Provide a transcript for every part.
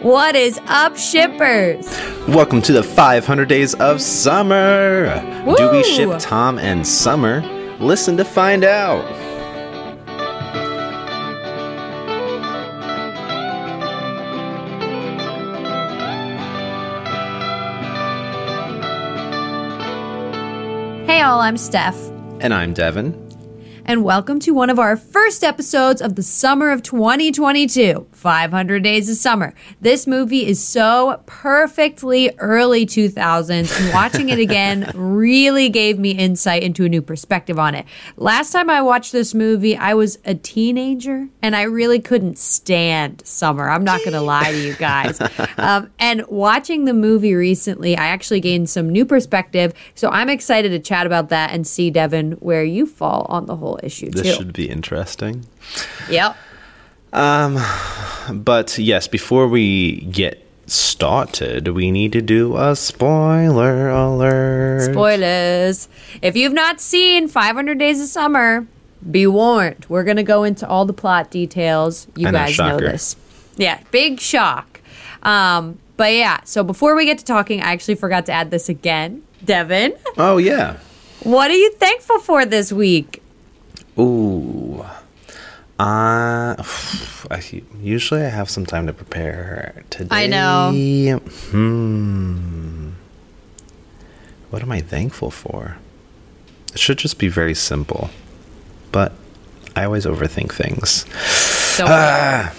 What is up, shippers? Welcome to the 500 Days of Summer. Do we ship Tom and Summer? Listen to find out. Hey, all, I'm Steph, And I'm Devin. and welcome to one of our first episodes of the summer of 2022 500 Days of Summer. This movie is so perfectly early 2000s, and watching it again really gave me insight into a new perspective on it. Last time I watched this movie, I was a teenager, and I really couldn't stand summer. I'm not going to lie to you guys. Um, and watching the movie recently, I actually gained some new perspective. So I'm excited to chat about that and see, Devin, where you fall on the whole issue, This too. should be interesting. Yep. But yes, before we get started, we need to do a spoiler alert. Spoilers. If you've not seen 500 Days of Summer, be warned. We're going to go into all the plot details. You know, guys know this. Yeah, big shock. Um, but yeah, so before we get to talking, I actually forgot to add this again. Devin, oh, yeah. what are you thankful for this week? Ooh. Uh, I, usually I have some time to prepare today. I know. Hmm. What am I thankful for? It should just be very simple. But I always overthink things. Ah.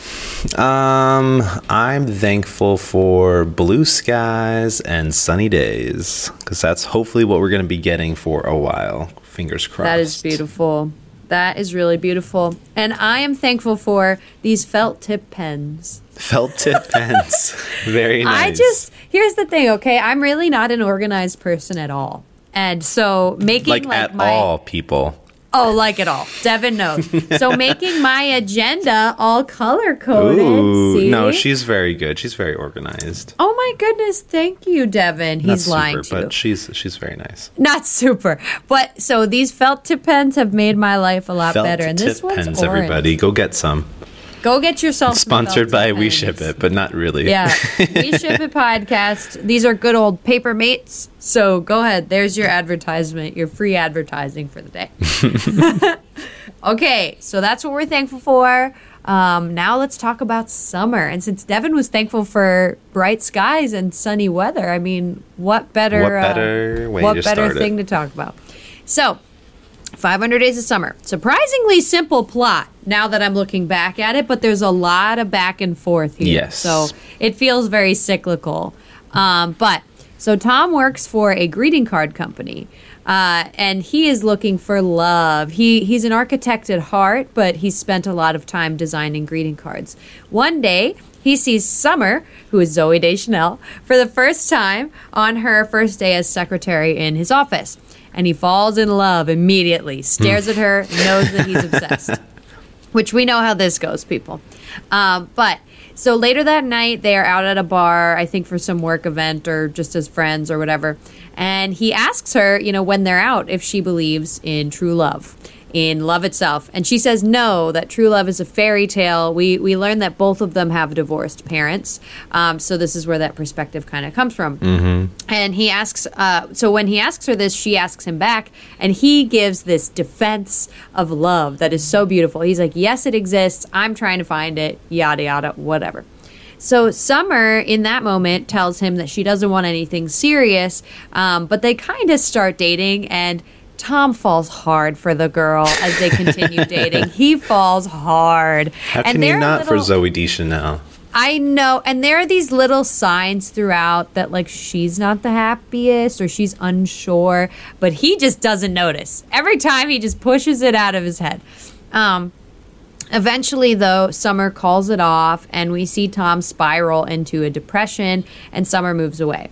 Um, I'm thankful for blue skies and sunny days because that's hopefully what we're going to be getting for a while. Fingers crossed. that is beautiful. That is really beautiful. And I am thankful for these felt tip pens. Felt tip pens. Very nice. I just here's the thing, okay? I'm really not an organized person at all. And so making like, like, at my all people. Oh, like it all. Devin knows. so making my agenda all color coded. Ooh, no, she's very good. She's very organized. Oh my goodness, thank you, Devin. He's Not lying to but she's she's very nice. Not super. But so these felt tip pens have made my life a lot Felt better. And this one's pens, orange. everybody, go get some. Go get yourself Sponsored by We. Ship It, but not really. Yeah, we ship it podcast. These are good old Paper Mates. So go ahead. There's your advertisement. Your free advertising for the day. okay, so that's what we're thankful for. Um, now let's talk about summer. And since Devin was thankful for bright skies and sunny weather, I mean, what better? What better uh, way what to better start it? thing to talk about? So, 500 Days of Summer. Surprisingly simple plot now that I'm looking back at it, but there's a lot of back and forth here. Yes. So it feels very cyclical. Um, but so Tom works for a greeting card company. Uh, and he is looking for love. He he's an architect at heart, but he's spent a lot of time designing greeting cards. One day, he sees Summer, who is Zooey Deschanel, for the first time on her first day as secretary in his office. And he falls in love immediately, stares at her, knows that he's obsessed. Which we know how this goes, people. Um, but so later that night, they are out at a bar, I think for some work event or just as friends or whatever. And he asks her, you know, when they're out, if she believes in true love, in love itself. And she says no, that true love is a fairy tale. We we learn that both of them have divorced parents. Um, so this is where that perspective kind of comes from. And he asks, uh, so when he asks her this, she asks him back, and he gives this defense of love that is so beautiful. He's like, Yes, it exists. I'm trying to find it, yada, yada, whatever. So Summer, in that moment, tells him that she doesn't want anything serious, um, but they kind of start dating, and Tom falls hard for the girl as they continue dating. He falls hard. How and can you they're not for Zooey Deschanel? I know, and there are these little signs throughout that like she's not the happiest or she's unsure, but he just doesn't notice. Every time he just pushes it out of his head. Um Eventually, though, Summer calls it off, and we see Tom spiral into a depression, and Summer moves away.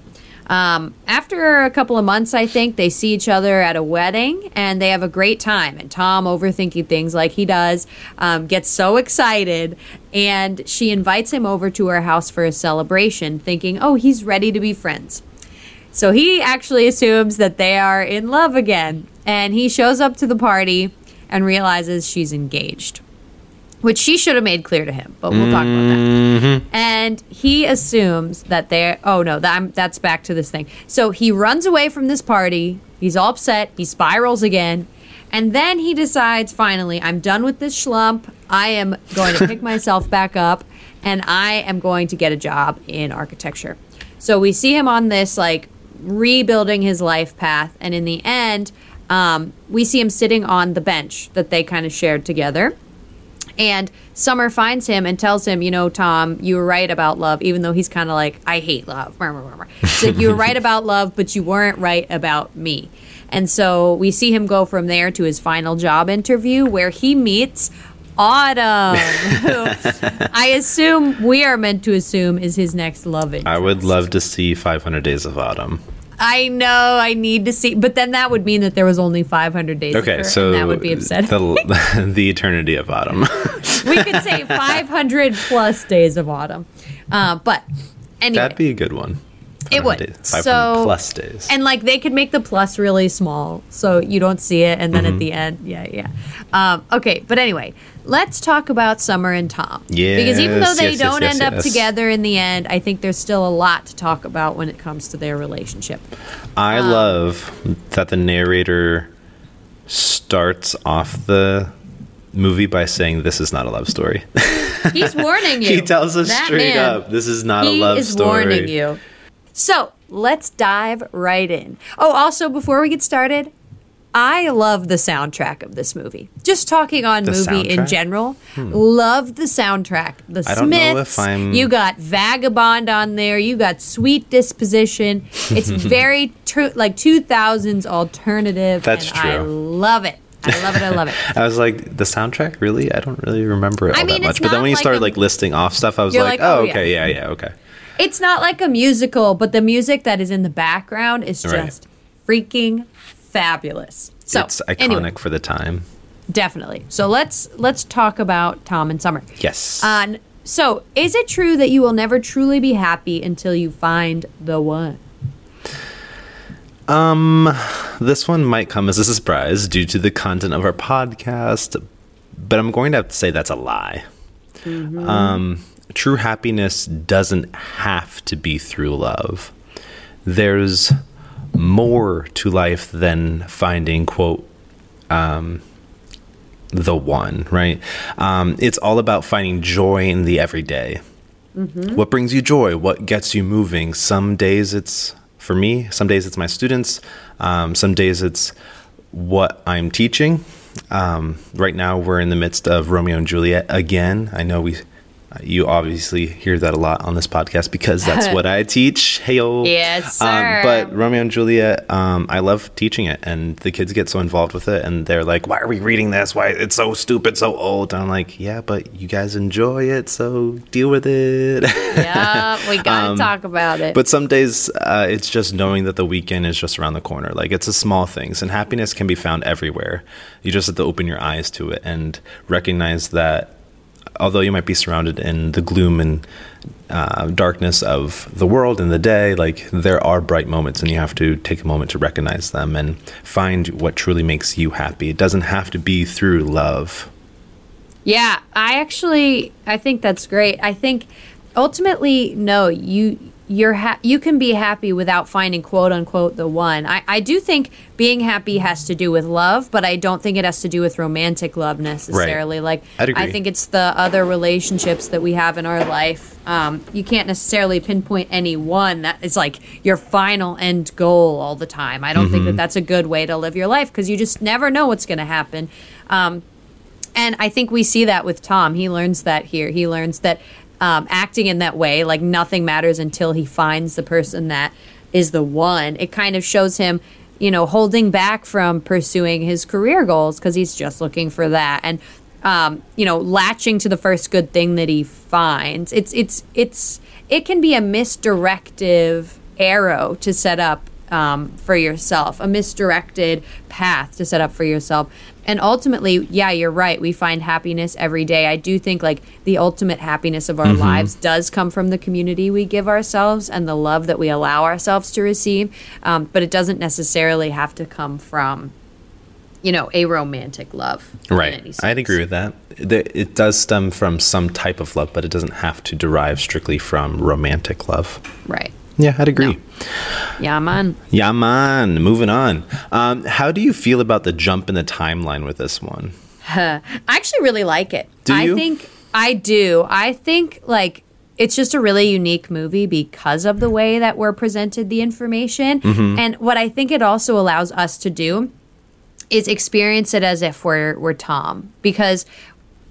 Um, after a couple of months, I think, they see each other at a wedding and they have a great time. And Tom, overthinking things like he does, um, gets so excited and she invites him over to her house for a celebration, thinking, oh, he's ready to be friends. So he actually assumes that they are in love again. And he shows up to the party and realizes she's engaged. Which she should have made clear to him, but we'll talk about that. Mm-hmm. And he assumes that they're, oh no, that, I'm, that's back to this thing. So he runs away from this party. He's all upset. He spirals again. And then he decides, finally, I'm done with this schlump. I am going to pick myself back up and I am going to get a job in architecture. So we see him on this, like, rebuilding his life path. And in the end, um, we see him sitting on the bench that they kind of shared together. And Summer finds him and tells him, you know, Tom, you were right about love, even though he's kind of like, I hate love. So you were right about love, but you weren't right about me. And so we see him go from there to his final job interview where he meets Autumn, who I assume we are meant to assume is his next love interest. I would love to see 500 Days of Autumn. I know I need to see, but then that would mean that there was only 500 days. of Okay, her, so that would be upsetting. The, the eternity of autumn. we could say 500 plus days of autumn, uh, but anyway, That'd be a good one. It 500 would. days- 500 So- plus days. and like they could make the plus really small so you don't see it, and then Mm-hmm. at the end, yeah, yeah. Um, okay, but anyway, let's talk about Summer and Tom. yeah because even though they yes, yes, don't yes, end up yes. together in the end, I think there's still a lot to talk about when it comes to their relationship. I um, love that the narrator starts off the movie by saying this is not a love story. He's warning you. he tells us That straight man. up this is not a love story. He is warning you. So let's dive right in. Oh, also before we get started, I love the soundtrack of this movie. Just talking on The movie in soundtrack? general, hmm. love the soundtrack. The I Smiths. You got Vagabond on there. You got Sweet Disposition. It's very tr- like 2000s alternative. That's and I true. love it. I love it. I love it. I was like, the soundtrack, really? I don't really remember it I all mean, that much. But then when you like started a- like listing off stuff, I was like, like, oh, oh, yeah. okay, yeah, yeah, okay. It's not like a musical, but the music that is in the background is Right. just freaking fabulous. So it's iconic anyway, for the time. definitely. So let's let's talk about Tom and Summer. Yes. Uh, so is it true that you will never truly be happy until you find the one? Um, This one might come as a surprise due to the content of our podcast, but I'm going to have to say that's a lie. Um, true happiness doesn't have to be through love. There's more to life than finding, quote, um, the one, right? Um, it's all about finding joy in the everyday. What brings you joy? What gets you moving? Some days it's for me, some days it's my students, um, some days it's what I'm teaching. Um, right now, we're in the midst of Romeo and Juliet again. I know we. You obviously hear that a lot on this podcast because that's what I teach. Heyo. Yes, Um, but Romeo and Juliet, um, I love teaching it, and the kids get so involved with it, and they're like, "Why are we reading this? Why it's so stupid, so old?" And I'm like, "Yeah, but you guys enjoy it, so deal with it." Yeah, we gotta Um, talk about it. But some days uh, it's just knowing that the weekend is just around the corner. Like it's the small things, and happiness can be found everywhere. You just have to open your eyes to it and recognize that although you might be surrounded in the gloom and uh, darkness of the world and the day, like there are bright moments, and you have to take a moment to recognize them and find what truly makes you happy. It doesn't have to be through love. Yeah, I actually I think that's great. I think ultimately no, you you're ha- you can be happy without finding quote unquote the one. I, I do think being happy has to do with love, but I don't think it has to do with romantic love necessarily. Like I'd agree. I think it's the other relationships that we have in our life. Um, you can't necessarily pinpoint any one that is like your final end goal all the time. I don't think that that's a good way to live your life because you just never know what's going to happen. Um, and I think we see that with Tom. He learns that here. He learns that um, acting in that way, like nothing matters until he finds the person that is the one. It kind of shows him, you know, holding back from pursuing his career goals because he's just looking for that. And um, you know, latching to the first good thing that he finds. It's it's it's it can be a misdirective arrow to set up um, for yourself, a misdirected path to set up for yourself. And ultimately, yeah, you're right. We find happiness every day. I do think like the ultimate happiness of our lives does come from the community we give ourselves and the love that we allow ourselves to receive. Um, but it doesn't necessarily have to come from you know, a romantic love. Right. I'd agree with that. It does stem from some type of love, but it doesn't have to derive strictly from romantic love. Right. Yeah, I'd agree. Yeah, man. Yeah, man. Moving on. Um, how do you feel about the jump in the timeline with this one? I actually really like it. Do I you? think I do. I think like it's just a really unique movie because of the way that we're presented the information. Mm-hmm. And what I think it also allows us to do is experience it as if we're we're Tom because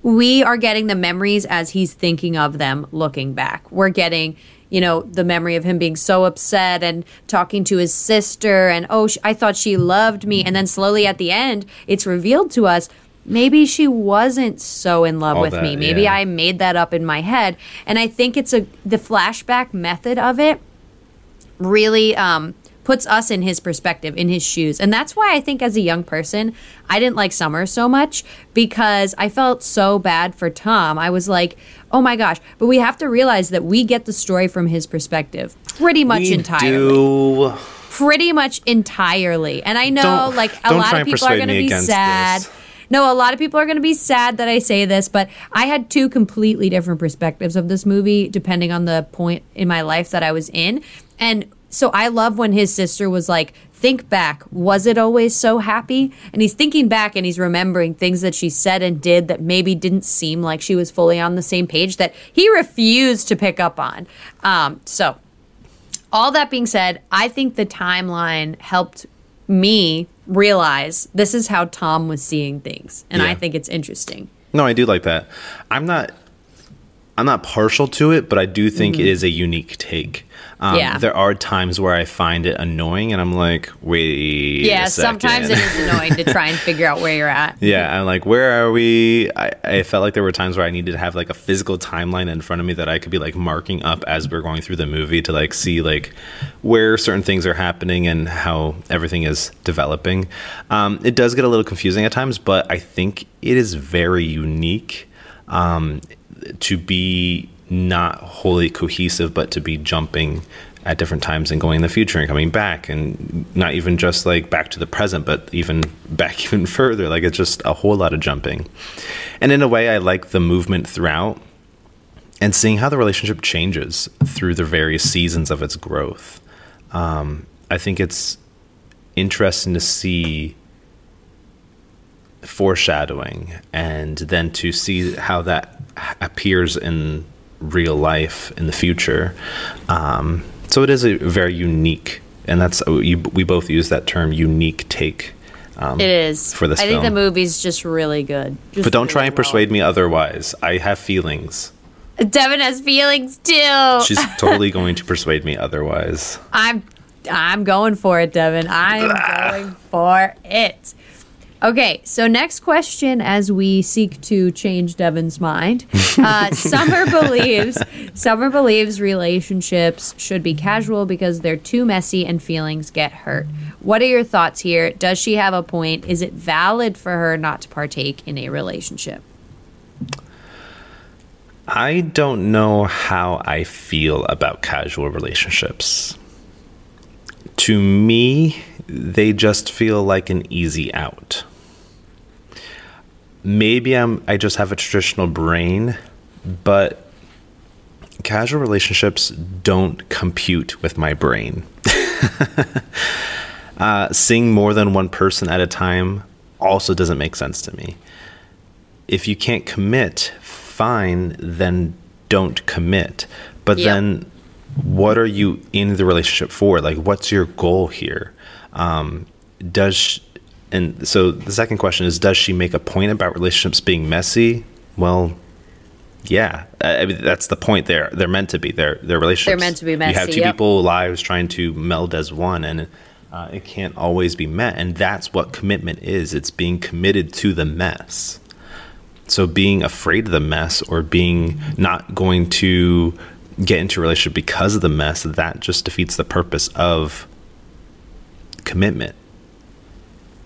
we are getting the memories as he's thinking of them looking back. We're getting, you know, the memory of him being so upset and talking to his sister and oh, sh- I thought she loved me and then slowly at the end it's revealed to us maybe she wasn't so in love All with that, me. Maybe yeah. I made that up in my head. And I think it's a the flashback method of it really um, puts us in his perspective, in his shoes. And that's why I think as a young person, I didn't like Summer so much because I felt so bad for Tom. I was like, oh my gosh. But we have to realize that we get the story from his perspective pretty much We entirely. do. Pretty much entirely. And I know, Don't- like, a lot of people are going to be sad. this. No, a lot of people are going to be sad that I say this, but I had two completely different perspectives of this movie depending on the point in my life that I was in. And so I love when his sister was like, Think back, was it always so happy? And he's thinking back and he's remembering things that she said and did that maybe didn't seem like she was fully on the same page that he refused to pick up on. Um, so, all that being said, I think the timeline helped me realize this is how Tom was seeing things. And I think it's interesting. No, I do like that. I'm not. I'm not partial to it, but I do think it is a unique take. Um, Mm-hmm. Yeah. There are times where I find it annoying, and I'm like, wait. Yeah, sometimes it is annoying to try and figure out where you're at. Yeah, I'm like, where are we? I, I felt like there were times where I needed to have like a physical timeline in front of me that I could be like marking up as we're going through the movie to like see like where certain things are happening and how everything is developing. Um, it does get a little confusing at times, but I think it is very unique um, to be not wholly cohesive, but to be jumping at different times and going in the future and coming back and not even just like back to the present but even back even further. Like it's just a whole lot of jumping. And in a way i like the movement throughout and seeing how the relationship changes through the various seasons of its growth. Um, i think it's interesting to see foreshadowing and then to see how that appears in real life in the future. Um, so it is a very unique, and that's uh, you, we both use that term unique take. Um, It is. for this I think the movie's just really good. Just But don't try really and persuade me otherwise. I have feelings. Devin has feelings too. She's totally going to persuade me otherwise. I'm I'm going for it, Devin. I'm going for it. Okay, so next question as we seek to change Devin's mind. Uh, Summer believes Summer believes relationships should be casual because they're too messy and feelings get hurt. What are your thoughts here? Does she have a point? Is it valid for her not to partake in a relationship? I don't know how I feel about casual relationships. To me, they just feel like an easy out. Maybe I'm I just have a traditional brain, but casual relationships don't compute with my brain. uh, seeing more than one person at a time also doesn't make sense to me if you can't commit, fine, then don't commit. But Yep. then what are you in the relationship for? Like, what's your goal here? Um, does, and so the second question is, does she make a point about relationships being messy? Well, yeah, I mean, that's the point. There, they're meant to be. They're they're relationships. meant to be messy You have two yep. people lives trying to meld as one, and uh, it can't always be met. And that's what commitment is. It's being committed to the mess. So being afraid of the mess or being not going to get into a relationship because of the mess, that just defeats the purpose of commitment.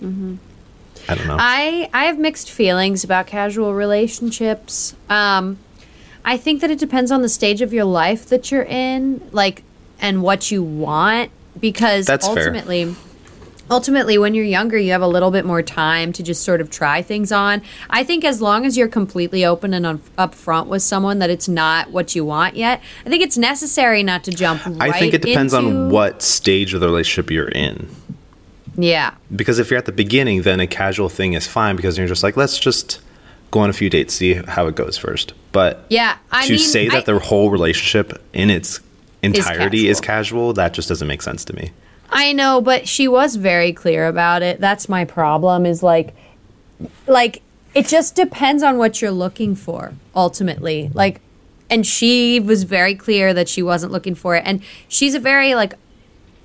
I don't know. I I have mixed feelings about casual relationships. Um, I think that it depends on the stage of your life that you're in, like, and what you want. Because That's fair. ultimately, ultimately when you're younger you have a little bit more time to just sort of try things on i think as long as you're completely open and un- upfront with someone that it's not what you want yet i think it's necessary not to jump right I think it depends into- on what stage of the relationship you're in. Yeah Because if you're at the beginning, then a casual thing is fine because you're just like, let's just go on a few dates, see how it goes first. But yeah i to mean say that I- the whole relationship in its entirety is casual. casual, that just doesn't make sense to me. I know, but she was very clear about it. That's my problem is like like it just depends on what you're looking for ultimately. Like and she was very clear that she wasn't looking for it and she's a very like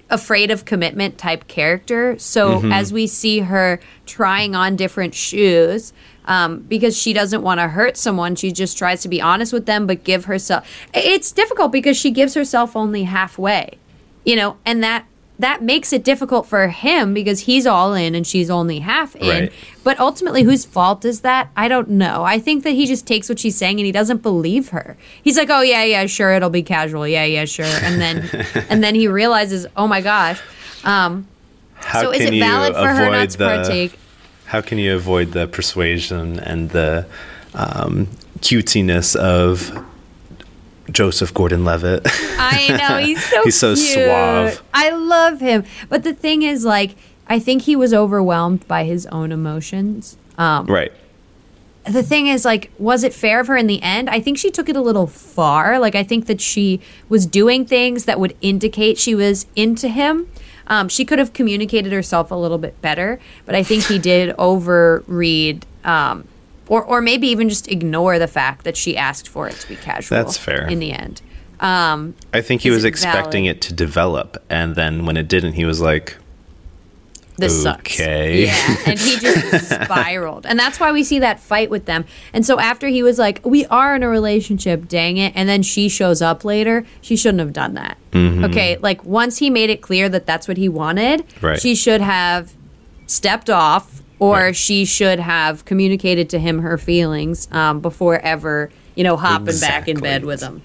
afraid of commitment type character. So as we see her trying on different shoes, um, because she doesn't want to hurt someone, she just tries to be honest with them, but give herself. It's difficult because she gives herself only halfway, you know, and that that makes it difficult for him because he's all in and she's only half in. Right. But ultimately, whose fault is that? I don't know. I think that he just takes what she's saying and he doesn't believe her. He's like, "Oh yeah, yeah, sure, it'll be casual. Yeah, yeah, sure." And then, and then he realizes, "Oh my gosh." Um, How so is it valid for her not to the partake? how can you avoid the persuasion and the um, cutesiness of Joseph Gordon-Levitt? I know he's so He's so cute. suave. I love him. But the thing is, like, I think he was overwhelmed by his own emotions. Um, right. the thing is like was it fair of her in the end i think she took it a little far like i think that she was doing things that would indicate she was into him um, she could have communicated herself a little bit better but i think he did overread um, or, or maybe even just ignore the fact that she asked for it to be casual That's fair. in the end um, I think he was it expecting valid? it to develop, and then when it didn't, he was like, this sucks. Okay. Yeah, and he just spiraled, and that's why we see that fight with them. And so after he was like, "We are in a relationship, dang it," and then she shows up later, she shouldn't have done that. Okay, like once he made it clear that that's what he wanted, Right. she should have stepped off, or Right. she should have communicated to him her feelings um, before ever, you know, hopping back in bed with him.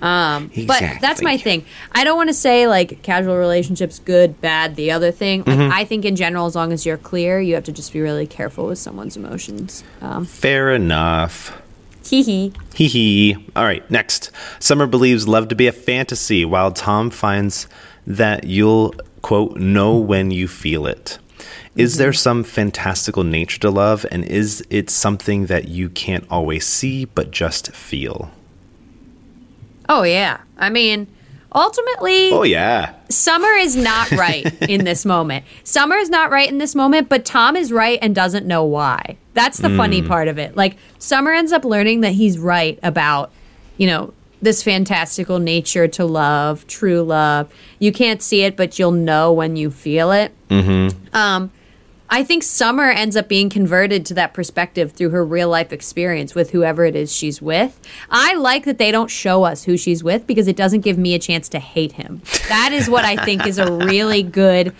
Um, But that's my thing. I don't want to say like casual relationships, good, bad, the other thing. Like, Mm-hmm. I think in general, as long as you're clear, you have to just be really careful with someone's emotions. Um, fair enough. hee hee. Hee hee. All right, next. Summer believes love to be a fantasy, while Tom finds that you'll, quote, know when you feel it. Is there some fantastical nature to love, and is it something that you can't always see but just feel? Oh yeah. I mean, ultimately, Oh, yeah. Summer is not right in this moment. Summer is not right in this moment, but Tom is right and doesn't know why. That's the funny part of it. Like Summer ends up learning that he's right about, you know, this fantastical nature to love, true love. You can't see it, but you'll know when you feel it. Mm-hmm. Um, I think Summer ends up being converted to that perspective through her real life experience with whoever it is she's with. I like that they don't show us who she's with because it doesn't give me a chance to hate him. That is what I think is a really good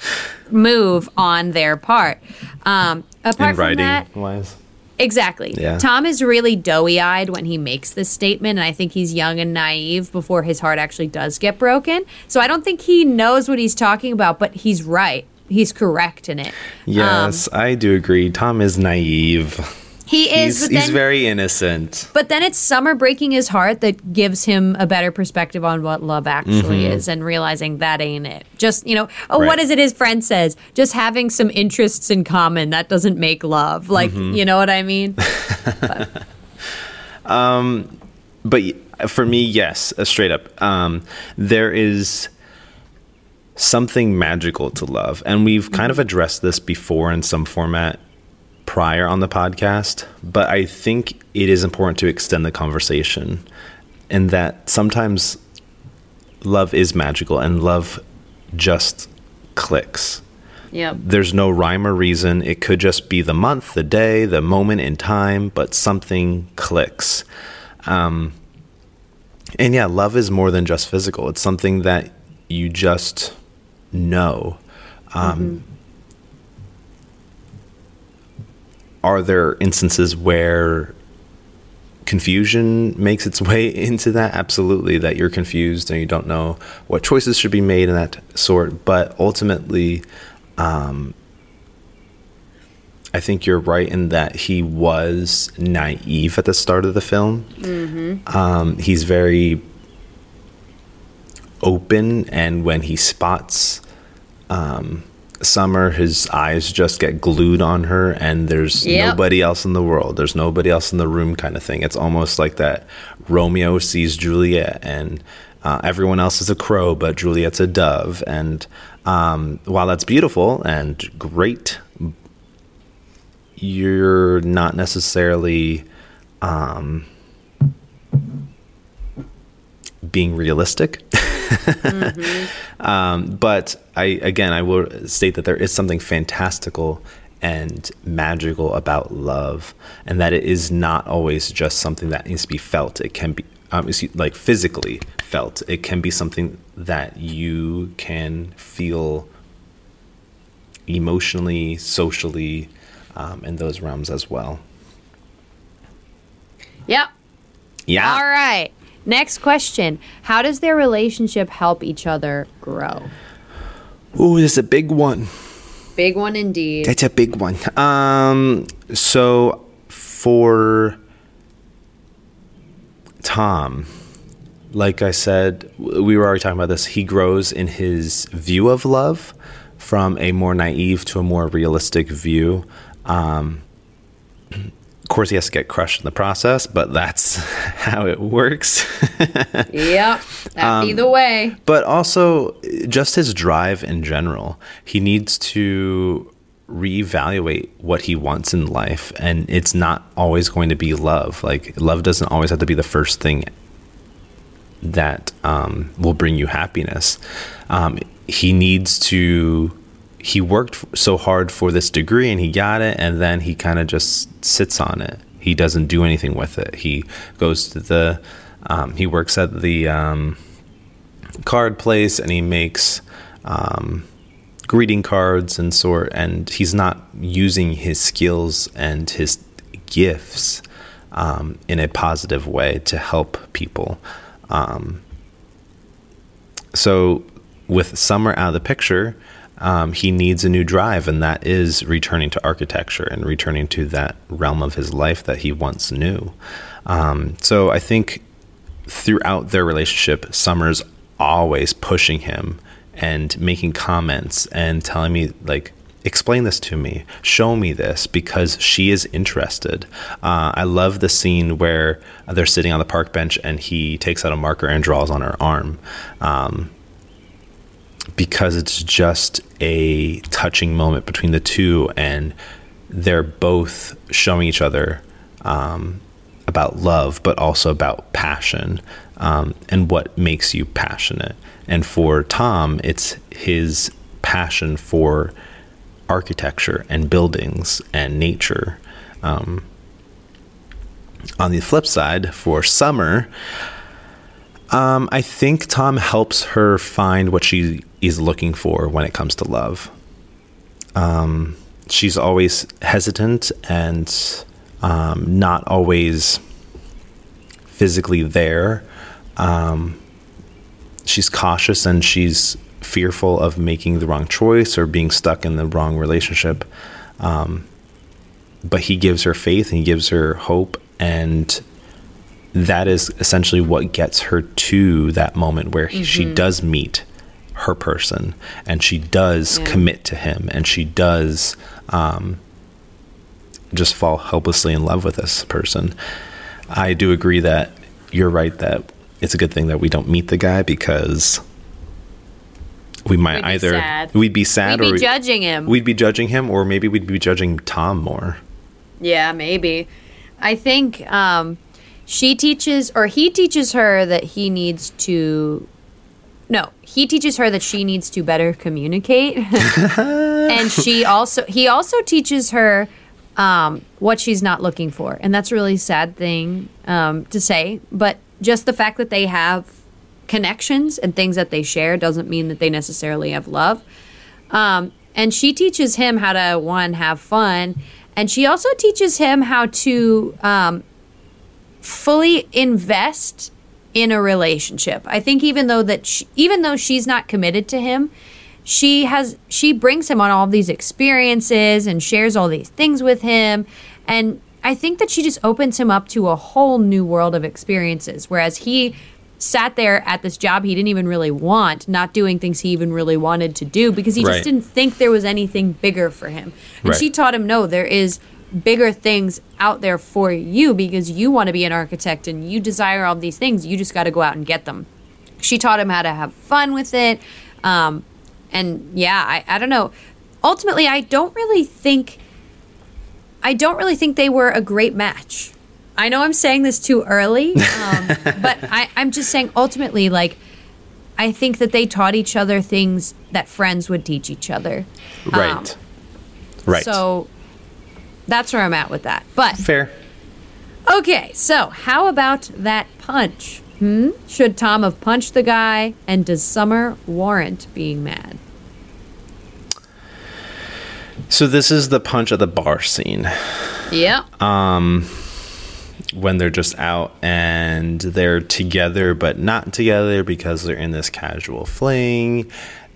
move on their part. Um, apart In from writing that, wise. Exactly. Yeah. Tom is really doughy eyed when he makes this statement, and I think he's young and naive before his heart actually does get broken. So I don't think he knows what he's talking about, but he's right. He's correct in it. Yes, I do agree. Tom is naive. He is, He's, but he's very innocent. but then it's Summer breaking his heart that gives him a better perspective on what love actually is and realizing that ain't it. Just, you know, oh, Right. what is it his friend says? Just having some interests in common, that doesn't make love. Like, you know what I mean? but y- for me, yes, uh, straight up, um, there is something magical to love, and we've kind of addressed this before in some format prior on the podcast. But I think it is important to extend the conversation, in that sometimes love is magical, and love just clicks. Yep. There's no rhyme or reason. It could just be the month, the day, the moment in time, but something clicks. Um, and yeah, love is more than just physical. It's something that you just know. Um, Are there instances where confusion makes its way into that? Absolutely, that you're confused and you don't know what choices should be made and that sort. But ultimately, um, I think you're right in that he was naive at the start of the film. Um, he's very open, and when he spots um, Summer, his eyes just get glued on her, and there's Yep. nobody else in the world. There's nobody else in the room, kind of thing. It's almost like that Romeo sees Juliet, and uh, everyone else is a crow, but Juliet's a dove. And um, while that's beautiful and great, you're not necessarily um, being realistic. um, but I again, I will state that there is something fantastical and magical about love, and that it is not always just something that needs to be felt. It can be um, like physically felt. It can be something that you can feel emotionally, socially, um, in those realms as well. Yep. Yeah. All right. Next question. How does their relationship help each other grow? Ooh, this is a big one. Big one indeed. That's a big one. Um, so for Tom, like I said, we were already talking about this. He grows in his view of love from a more naive to a more realistic view. Um, course, he has to get crushed in the process, but that's how it works. Yep. That'd Um, be the way. but also just his drive in general. He needs to reevaluate what he wants in life, and it's not always going to be love. Like love doesn't always have to be the first thing that um, will bring you happiness. Um, he needs to. He worked so hard for this degree and he got it, and then he kind of just sits on it. He doesn't do anything with it. He goes to the. Um, he works at the um, card place and he makes um, greeting cards and sort and he's not using his skills and his gifts um, in a positive way to help people um, so with summer out of the picture um, he needs a new drive and that is returning to architecture and returning to that realm of his life that he once knew um, so i think throughout their relationship, Summer's always pushing him and making comments and telling me, like, explain this to me, show me this, because she is interested. Uh, I love the scene where they're sitting on the park bench and he takes out a marker and draws on her arm. Um, because it's just a touching moment between the two, and they're both showing each other um, about love, but also about passion um, and what makes you passionate. And for Tom, it's his passion for architecture and buildings and nature. Um, on the flip side, for Summer, um, I think Tom helps her find what she is looking for when it comes to love. Um, she's always hesitant and um, not always physically there. Um, she's cautious and she's fearful of making the wrong choice or being stuck in the wrong relationship. Um, but he gives her faith and he gives her hope and that is essentially what gets her to that moment where he, she does meet her person and she does Yeah. commit to him and she does um, just fall helplessly in love with this person. I do agree that you're right that it's a good thing that we don't meet the guy because we might We'd either sad. we'd be sad We'd or be judging him. we'd be judging him or maybe we'd be judging Tom more. Yeah, maybe. I think um, she teaches, or he teaches her that he needs to. No, he teaches her that she needs to better communicate, and she also he also teaches her um, what she's not looking for, and that's a really sad thing um, to say. But just the fact that they have connections and things that they share doesn't mean that they necessarily have love. Um, and she teaches him how to one have fun, and she also teaches him how to um, fully invest in a relationship. I think even though that she, even though she's not committed to him, she has she brings him on all these experiences and shares all these things with him and I think that she just opens him up to a whole new world of experiences whereas he sat there at this job he didn't even really want, not doing things he even really wanted to do because he Right. just didn't think there was anything bigger for him. And Right. she taught him no, there is bigger things out there for you because you want to be an architect and you desire all these things. You just got to go out and get them. She taught him how to have fun with it. Um, and yeah, I, I don't know. Ultimately, I don't really think I don't really think they were a great match. I know I'm saying this too early, um, but I, I'm just saying ultimately, like, I think that they taught each other things that friends would teach each other. Right. Um, right. So that's where I'm at with that. But fair. okay, so how about that punch? Hmm? Should Tom have punched the guy? And does Summer warrant being mad? So this is the punch at the bar scene. Yeah. Um when they're just out and they're together but not together because they're in this casual fling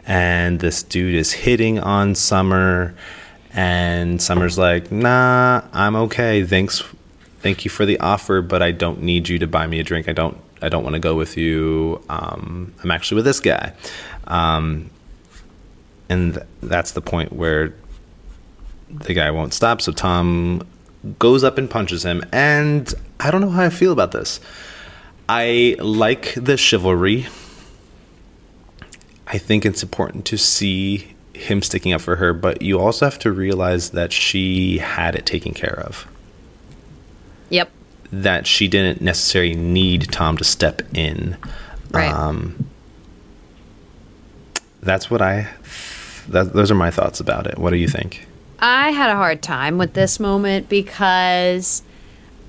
and this dude is hitting on Summer and Summer's like, "Nah, I'm okay. Thanks thank you for the offer, but I don't need you to buy me a drink. I don't I don't want to go with you. Um, I'm actually with this guy." Um, and th- that's the point where the guy won't stop. So Tom goes up and punches him. And I don't know how I feel about this. I like the chivalry. I think it's important to see him sticking up for her, but you also have to realize that she had it taken care of. Yep. That she didn't necessarily need Tom to step in. Right. Um, that's what I. That, those are my thoughts about it. What do you think? I had a hard time with this moment because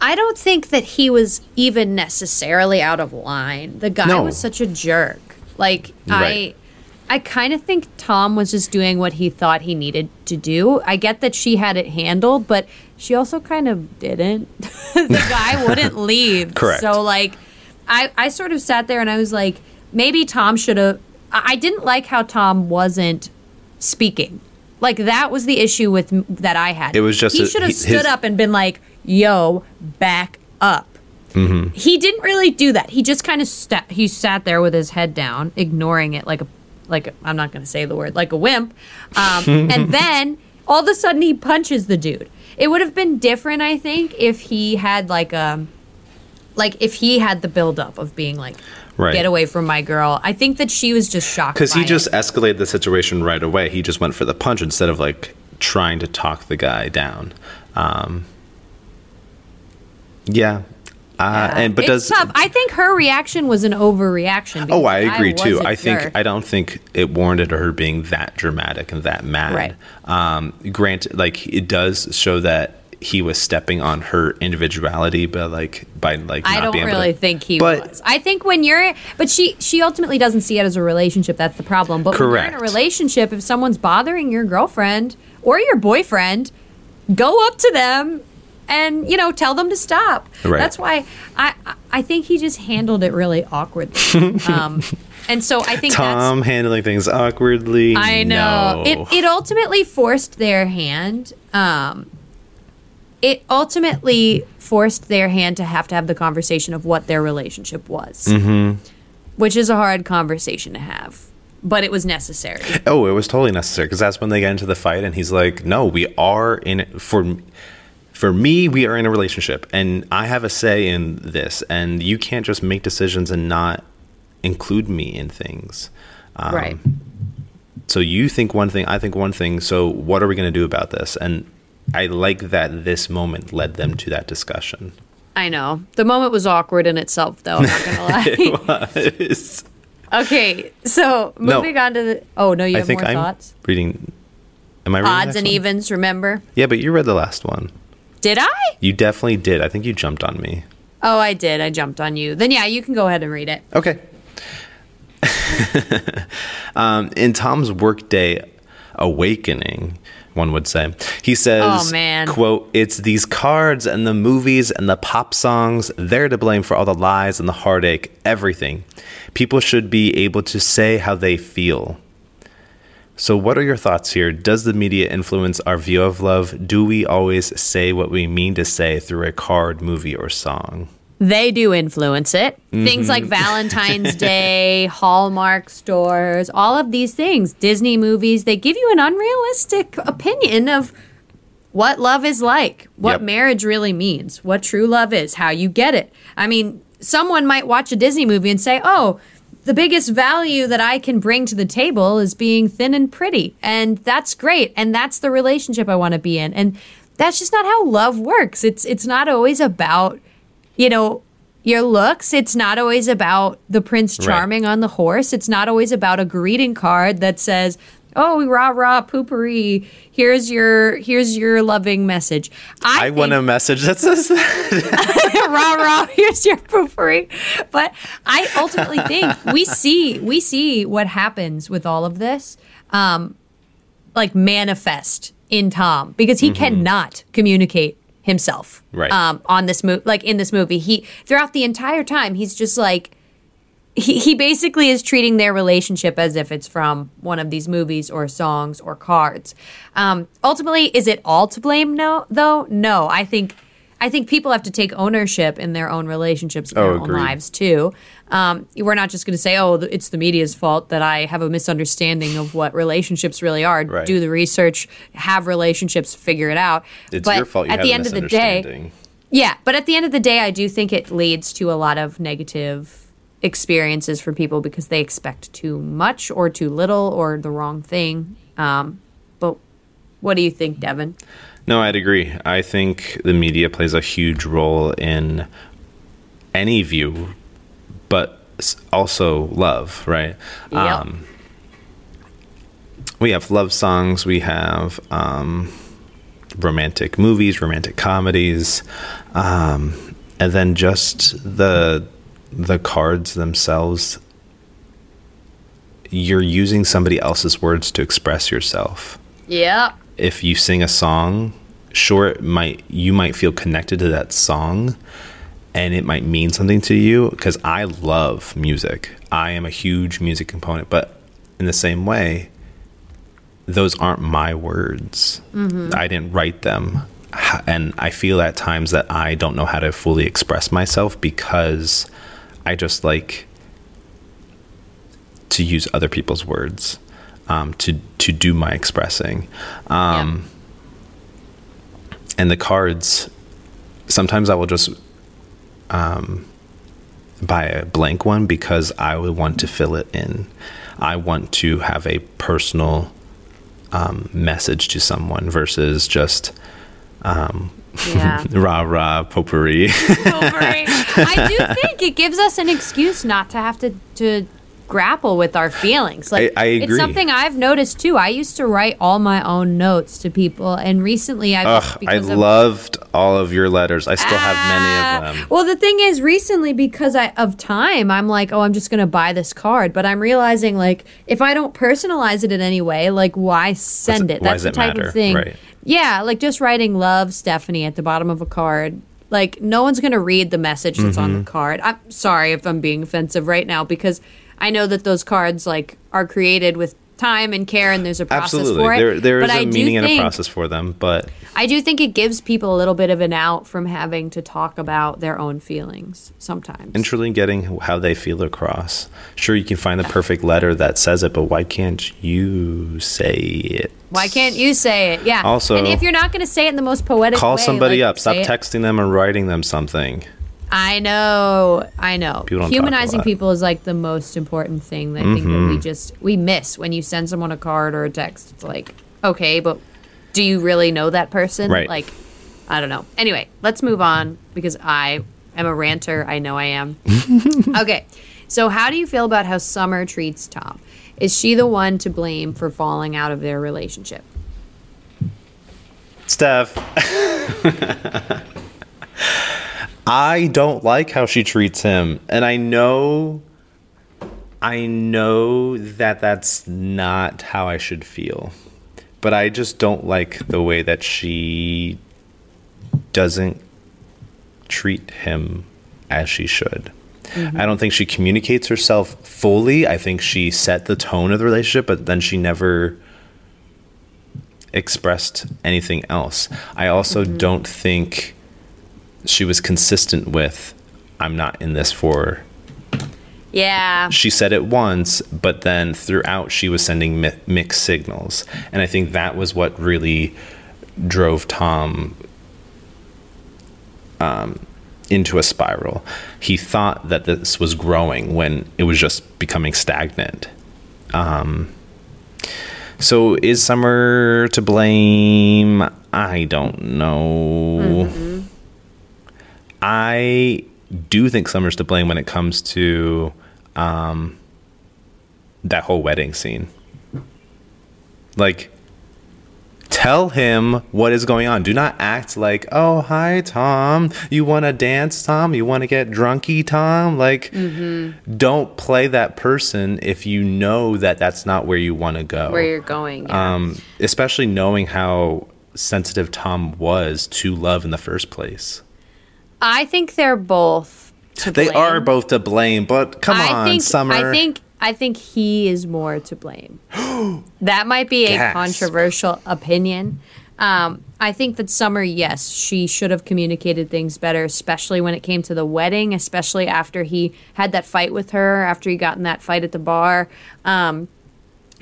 I don't think that he was even necessarily out of line. The guy No. was such a jerk. Like Right. I I kind of think Tom was just doing what he thought he needed to do. I get that she had it handled, but she also kind of didn't. the guy wouldn't leave. Correct. So like I I sort of sat there and I was like maybe Tom should have I didn't like how Tom wasn't speaking. Like that was the issue with that I had. It was just he should have stood his- up and been like, "Yo, back up." Mm-hmm. He didn't really do that. He just kind of sta- he sat there with his head down, ignoring it like a like I'm not going to say the word like a wimp. Um, and then all of a sudden he punches the dude. It would have been different, I think, if he had like a like if he had the buildup of being like, Right. "Get away from my girl." I think that she was just shocked Because he by it. just escalated the situation right away. He just went for the punch instead of like trying to talk the guy down. Um, yeah. Uh, and but it's does tough. I think her reaction was an overreaction. oh I agree was too. I think. I don't think it warranted her being that dramatic and that mad. Right. Um, granted, like it does show that he was stepping on her individuality, but like by like I not don't really to, think he but, was. I think when you're, but she she ultimately doesn't see it as a relationship. That's the problem. But when you're in a relationship, if someone's bothering your girlfriend or your boyfriend, go up to them and you know tell them to stop. Right. That's why I I- think he just handled it really awkwardly. um, and so I think that's Tom handling things awkwardly. I know. No. It it ultimately forced their hand. Um, it ultimately forced their hand to have to have the conversation of what their relationship was, mm-hmm. which is a hard conversation to have, but it was necessary. Oh, it was totally necessary because that's when they get into the fight, and he's like, "No, we are in it for." For me, we are in a relationship, and I have a say in this, and you can't just make decisions and not include me in things. Um, right. So you think one thing, I think one thing. So what are we going to do about this? And I like that this moment led them to that discussion. I know. The moment was awkward in itself, though. I'm not gonna lie. It's- okay, so No. moving on to the. Oh no, you I have think more I'm thoughts. reading. Am I reading Odds and one? evens. Remember? Yeah, but you read the last one. Did I? You definitely did. I think you jumped on me. Oh, I did. I jumped on you. Then yeah, you can go ahead and read it. Okay. um, in Tom's workday awakening, one would say, he says, Oh, man. "quote It's these cards and the movies and the pop songs. They're to blame for all the lies and the heartache, everything. People should be able to say how they feel." So, what are your thoughts here? Does the media influence our view of love? Do we always say what we mean to say through a card, movie, or song? They do influence it. Mm-hmm. Things like Valentine's Day, Hallmark stores, all of these things, Disney movies, they give you an unrealistic opinion of what love is like, what Yep. marriage really means, what true love is, how you get it. I mean, someone might watch a Disney movie and say, oh, the biggest value that I can bring to the table is being thin and pretty. And that's great. And that's the relationship I want to be in. And that's just not how love works. It's it's not always about, you know, your looks. It's not always about the Prince Right. Charming on the horse. It's not always about a greeting card that says, "Oh, rah rah poopery. Here's your here's your loving message." I, want a message that says that. rah rah here's your poopery but i ultimately think we see we see what happens with all of this um like manifest in tom because he cannot communicate himself Right. um on this movie like in this movie he throughout the entire time he's just like he, he basically is treating their relationship as if it's from one of these movies or songs or cards. Um, ultimately, is it all to blame? No, though. No, I think I think people have to take ownership in their own relationships, in Oh, their own lives too. Um, we're not just going to say, "Oh, it's the media's fault that I have a misunderstanding of what relationships really are." Right. Do the research, have relationships, figure it out. It's but your fault you at have the a end of the day, yeah, but at the end of the day, I do think it leads to a lot of negative experiences for people because they expect too much or too little or the wrong thing. Um, but what do you think, Devin? No, I'd agree. I think the media plays a huge role in any view, but also love, right? Yep. we have love songs, we have um, romantic movies, romantic comedies, um, and then just the the cards themselves. You're using somebody else's words to express yourself Yeah. if you sing a song, sure it might you might feel connected to that song and it might mean something to you because I love music. I am a huge music component, but in the same way, those aren't my words. Mm-hmm. I didn't write them. And I feel at times that I don't know how to fully express myself because I just like to use other people's words um, to to do my expressing. Um, And the cards, sometimes I will just um, buy a blank one because I would want to fill it in. I want to have a personal um, message to someone versus just um, Yeah. rah rah potpourri. I do think it gives us an excuse not to have to to grapple with our feelings. Like I- I it's something I've noticed too. I used to write all my own notes to people, and recently I've Ugh, I loved all of your letters. I still have Ah. many of them. Well, the thing is, recently because I, of time, I'm like, oh, I'm just going to buy this card. But I'm realizing, like, if I don't personalize it in any way, like, why send it? why That's does the it type matter? of thing. Right. Yeah, like just writing "Love Stephanie" at the bottom of a card. Like, no one's going to read the message that's on the Mm-hmm. card. I'm sorry if I'm being offensive right now because I know that those cards like are created with time and care, and there's a process Absolutely. for it. There, there is but a I do meaning and a think- process for them, but I do think it gives people a little bit of an out from having to talk about their own feelings sometimes. and truly getting how they feel across. Sure, you can find the perfect letter that says it, but why can't you say it? Why can't you say it? Yeah. Also- and if you're not going to say it in the most poetic way, Call way, somebody like, up. Stop it. texting them and writing them something. I know. I know. People Humanizing people is like the most important thing that I think that Mm-hmm. we just we miss when you send someone a card or a text. It's like, okay, but do you really know that person? Right. Like, I don't know. Anyway, let's move on because I am a ranter. I know I am. okay. So, how do you feel about how Summer treats Tom? Is she the one to blame for falling out of their relationship? Steph. I don't like how she treats him. And I know I know that that's not how I should feel. But I just don't like the way that she doesn't treat him as she should. Mm-hmm. I don't think she communicates herself fully. I think she set the tone of the relationship, but then she never expressed anything else. I also mm-hmm. don't think she was consistent with I'm not in this for Yeah. she said it once, but then throughout she was sending mi- mixed signals, and I think that was what really drove Tom um, into a spiral. He thought that this was growing when it was just becoming stagnant. Um, so is Summer to blame? I don't know. I do think Summer's to blame when it comes to um, that whole wedding scene. Like, tell him what is going on. Do not act like, oh, hi, Tom. You want to dance, Tom? You want to get drunky, Tom? Like, don't play that person if you know that that's not where you want to go. Where you're going. Yeah. um, especially knowing how sensitive Tom was to love in the first place. I think they're both They are both to blame, but come I on, think, Summer. I think I think he is more to blame. that might be a Gasp. controversial opinion. Um, I think that Summer, yes, she should have communicated things better, especially when it came to the wedding, especially after he had that fight with her, after he got in that fight at the bar. Um,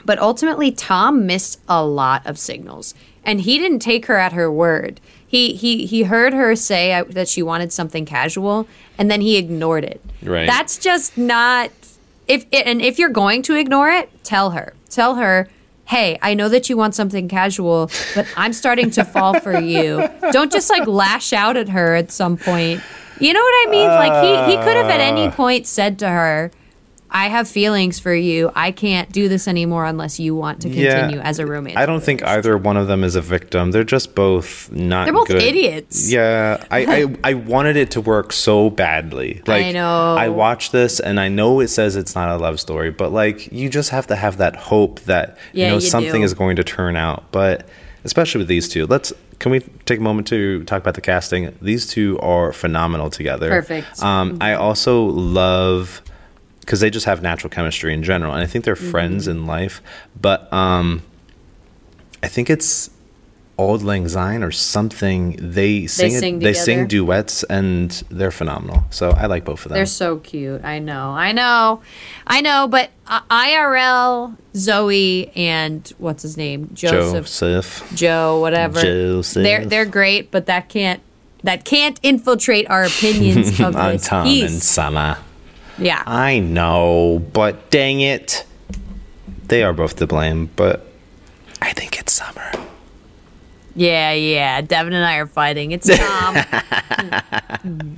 but ultimately, Tom missed a lot of signals, and he didn't take her at her word. He he he heard her say uh, that she wanted something casual, and then he ignored it. Right. That's just not. If and if you're going to ignore it, tell her. Tell her. Hey, I know that you want something casual, but I'm starting to fall for you. Don't just like lash out at her at some point. You know what I mean? Like he, he could have at any point said to her, I have feelings for you. I can't do this anymore unless you want to continue as a roommate. I don't think either one of them is a victim. They're just both not. They're both good. idiots. Yeah, I, I I wanted it to work so badly. Like know. I watched this and I know it says it's not a love story, but like you just have to have that hope that Yeah, you know you something do. is going to turn out. But especially with these two, let's can we take a moment to talk about the casting? These two are phenomenal together. Perfect. Um, I also love because they just have natural chemistry in general, and I think they're Mm-hmm. friends in life. But um, I think it's Auld Lang Syne or something. They sing, it- sing they sing duets, and they're phenomenal. So I like both of them. They're so cute. I know. I know. I know. But uh, IRL, Zooey, and what's his name? Joseph. Joseph. Joe, whatever. Joseph. They're they're great, but that can't that can't infiltrate our opinions of on this Tom and piece. Yeah. I know, but dang it, they are both to blame. But I think it's Summer. Yeah, yeah. Devin and I are fighting. It's Tom.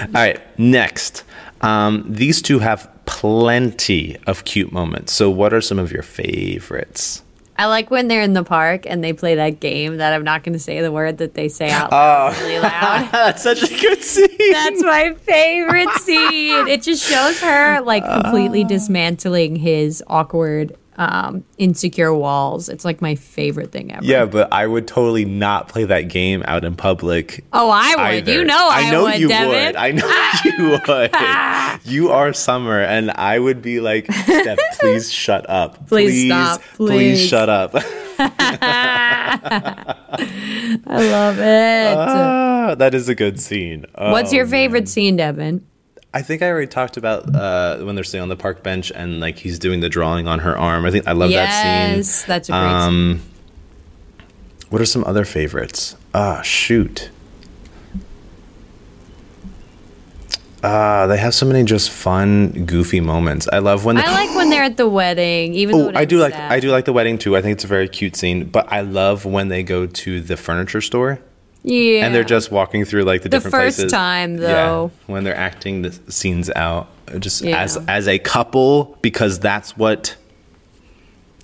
All right, next. Um, these two have plenty of cute moments. So, what are some of your favorites? I like when they're in the park and they play that game that I'm not going to say the word that they say out Oh. really loud. That's such a good scene. That's my favorite scene. It just shows her like completely dismantling his awkward, um, insecure walls. It's like my favorite thing ever. yeah, but I would totally not play that game out in public. Oh, I would. either. You know I, know would, you Devin. would. I know you would. You are Summer, and I would be like, Steph, please shut up. Please stop. Please Please. shut up. I love it. Ah, that is a good scene. What's Oh, your favorite scene, Devin? I think I already talked about uh, when they're sitting on the park bench and like he's doing the drawing on her arm. I think I love that scene. yes, that's a great scene. Um, what are some other favorites? Ah, shoot. Ah, they have so many just fun, goofy moments. I love when I like when they're at the wedding, even though Oh, I do ends like. I do like the wedding too. I think it's a very cute scene. But I love when they go to the furniture store Yeah, and they're just walking through like the, The different first places. time, though. yeah, when they're acting the scenes out, just Yeah. as as a couple because that's what.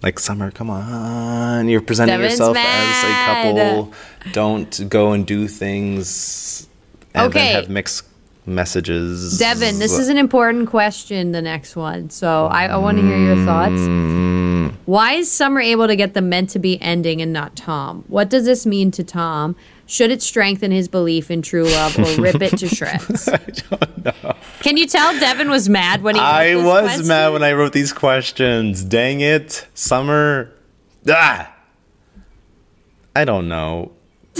Like summer, come on! You're presenting Devin's yourself mad. as a couple. Don't go and do things and Okay. then have mixed messages. Devin, this is an important question. The next one, so I, I want to hear your thoughts. Mm. Why is Summer able to get the meant to be ending and not Tom? What does this mean to Tom? Should it strengthen his belief in true love or rip it to shreds? I don't know. Can you tell Devin was mad when he? Wrote I was question? mad when I wrote these questions. Dang it, summer. Ah. I don't know.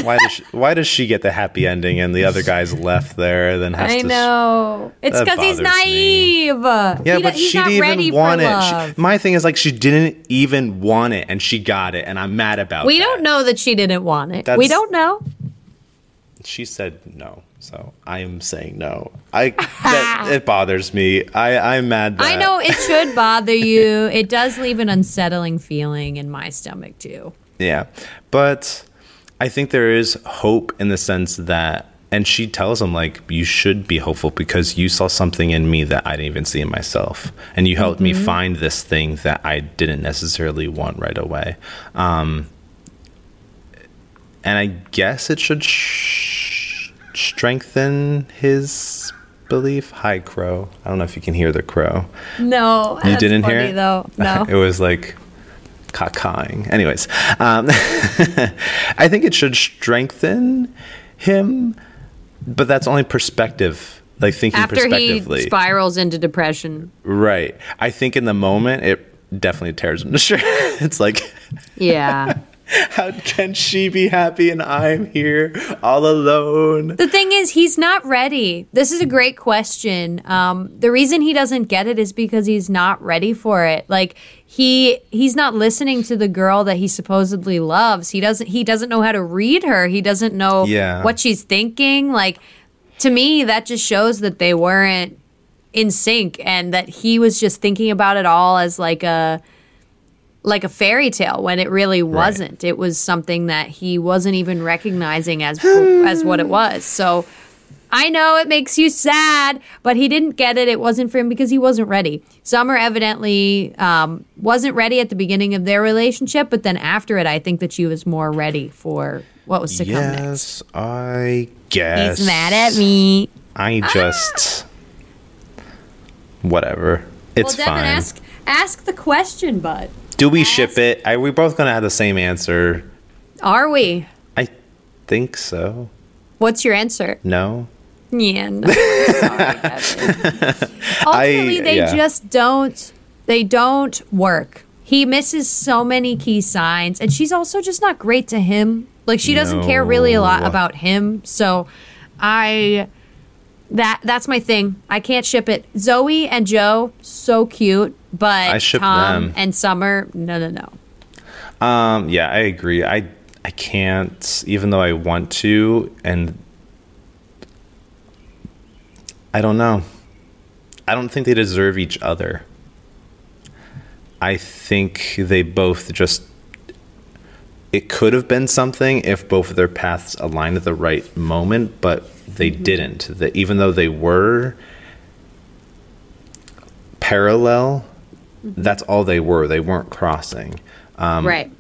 Why does she, why does she get the happy ending and the other guy's left there? Then has I to know. It's because he's bothers me. naive. Yeah, He but she didn't even want it. She, my thing is like she didn't even want it, and she got it, and I'm mad about. It. We that. don't know that she didn't want it. we don't know. She said no, so I am saying no. I that, it bothers me. I I'm mad. That, I know it should bother you. It does leave an unsettling feeling in my stomach too. Yeah, but I think there is hope in the sense that, and she tells him like, you should be hopeful because you saw something in me that I didn't even see in myself, and you helped me find this thing that I didn't necessarily want right away. Um, and I guess it should sh- strengthen his belief. Hi, crow. I don't know if you can hear the crow. No, You didn't funny, hear it though. No, it was like cawing. Anyways, um, I think it should strengthen him, but that's only perspective. Like thinking after he spirals into depression. right? I think in the moment it definitely tears him to shreds. it's like, Yeah. how can she be happy and I'm here all alone? The thing is, he's not ready. This is a great question. Um, the reason he doesn't get it is because he's not ready for it. Like he he's not listening to the girl that he supposedly loves. He doesn't he doesn't know how to read her. He doesn't know Yeah. what she's thinking. Like to me, that just shows that they weren't in sync and that he was just thinking about it all as like a like a fairy tale when it really wasn't. It was something that he wasn't even recognizing as as what it was. So I know it makes you sad, but he didn't get it. It wasn't for him because he wasn't ready. Summer evidently um, wasn't ready at the beginning of their relationship, but then after it, I think that she was more ready for what was to come next. Yes, I guess. He's mad at me. I just whatever. It's well, Devin, fine. ask ask the question, bud. Do we ship it? Are we both gonna have the same answer? Are we? I think so. What's your answer? No. Yeah, no. Sorry. Ultimately, they yeah. just don't. They don't work. He misses so many key signs, and she's also just not great to him. Like she doesn't care really a lot about him. So, I that that's my thing. I can't ship it. Zooey and Joe, so cute, but I ship Tom them. and Summer, no, no, no. Um. Yeah, I agree. I I can't, even though I want to, and I don't know. I don't think they deserve each other. I think they both just. It could have been something if both of their paths aligned at the right moment, but they didn't. That even though they were parallel, that's all they were. They weren't crossing. Um, right.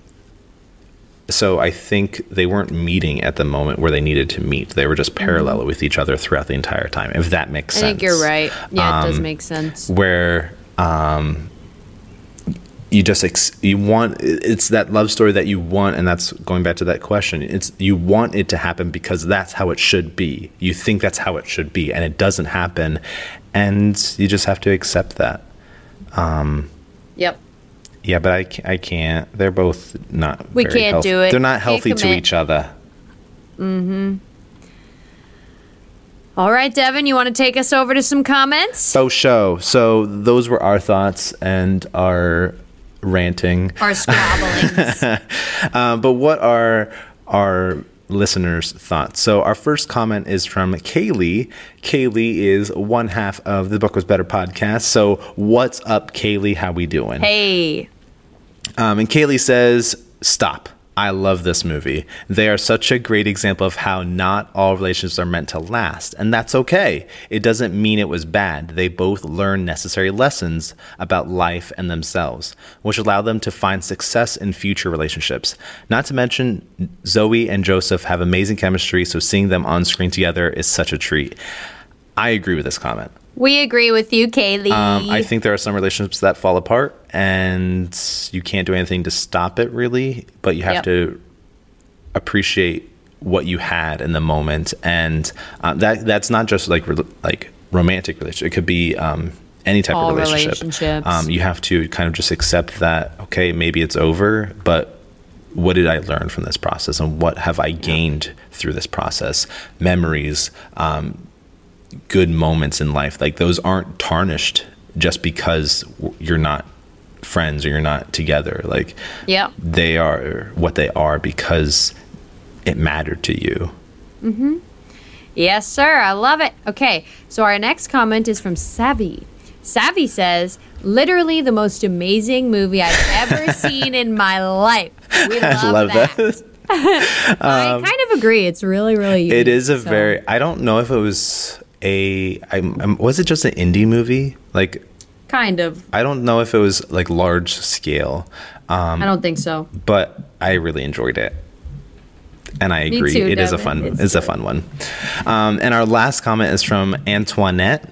So I think they weren't meeting at the moment where they needed to meet. They were just parallel with each other throughout the entire time. If that makes sense. I think you're right. Yeah, it does Um, make sense. Where um, you just ex- you want it's that love story that you want, and that's going back to that question. It's you want it to happen because that's how it should be. You think that's how it should be, and it doesn't happen, and you just have to accept that. Yep. Yeah, but I, I can't. They're both not. We very can't healthy. do it. They're not healthy to each other. Mm-hmm. All right, Devin, you want to take us over to some comments? So show. So those were our thoughts and our ranting. Our squabblings. Um, but what are our listeners' thoughts? So our first comment is from Kaylee. Kaylee is one half of the Book Was Better podcast. So what's up, Kaylee? How we doing? hey. Um, and Kaylee says, Stop. I love this movie. They are such a great example of how not all relationships are meant to last. And that's okay. It doesn't mean it was bad. They both learn necessary lessons about life and themselves, which allow them to find success in future relationships. Not to mention, Zooey and Joseph have amazing chemistry, so seeing them on screen together is such a treat. I agree with this comment. We agree with you, Kaylee. Um, I think there are some relationships that fall apart, and you can't do anything to stop it, really. But you have Yep. to appreciate what you had in the moment, and uh, that that's not just like re- like romantic relationship. It could be um, any type All of relationship. Um, you have to kind of just accept that. Okay, maybe it's over, but what did I learn from this process and what have I gained through this process? Memories, um, good moments in life. Like those aren't tarnished just because you're not friends or you're not together. Like yeah they are what they are because it mattered to you. mm-hmm Yes, sir. I love it. Okay, so our next comment is from Savvy. Savvy says, literally the most amazing movie I've ever seen in my life. We love, I love that. that. I kind of agree. It's really, really unique, It is a so- very. I don't know if it was a. I'm, I'm, was it just an indie movie? Like Kind of. I don't know if it was like large scale, um, I don't think so. but I really enjoyed it. And I agree, too, it is a fun. It's It's, a fun one. Um, and our last comment is from Antoinette.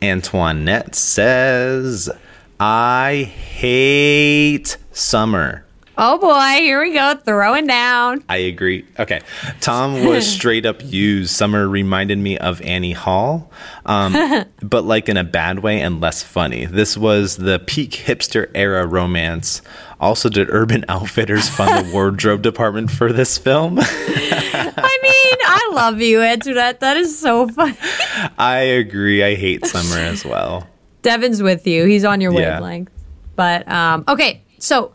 Antoinette says, "I hate summer." Oh boy, here we go, throwing down. I agree. Okay. Tom was straight up used. Summer reminded me of Annie Hall, um, but like in a bad way and less funny. This was the peak hipster era romance. Also, did Urban Outfitters fund the wardrobe department for this film? I mean, I love you, Antoinette. That is so fun. I agree. I hate summer as well. Devin's with you. He's on your Yeah. wavelength. But um, okay, so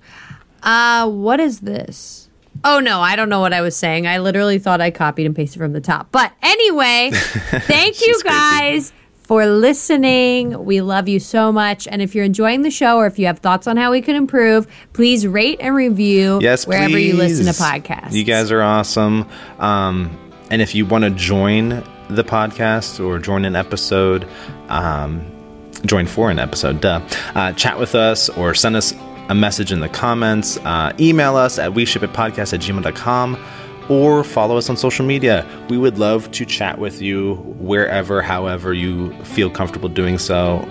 uh, what is this? Oh no, I don't know what I was saying. I literally thought I copied and pasted from the top. But anyway, thank you She's crazy. guys for listening. We love you so much. And if you're enjoying the show or if you have thoughts on how we can improve, please rate and review Yes, wherever you listen to podcasts. You guys are awesome. Um, and if you want to join the podcast or join an episode, um, join for an episode, duh, uh, chat with us or send us a message in the comments. Uh, email us at we ship it podcast at gmail.com or follow us on social media. We would love to chat with you wherever, however you feel comfortable doing so.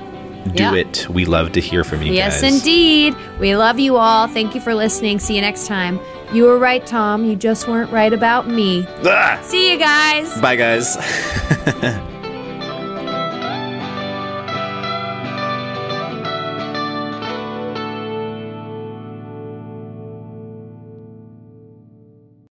Do Yeah. it. We love to hear from you Yes, guys. indeed. We love you all. Thank you for listening. See you next time. You were right, Tom. You just weren't right about me. Ah! See you guys. Bye, guys.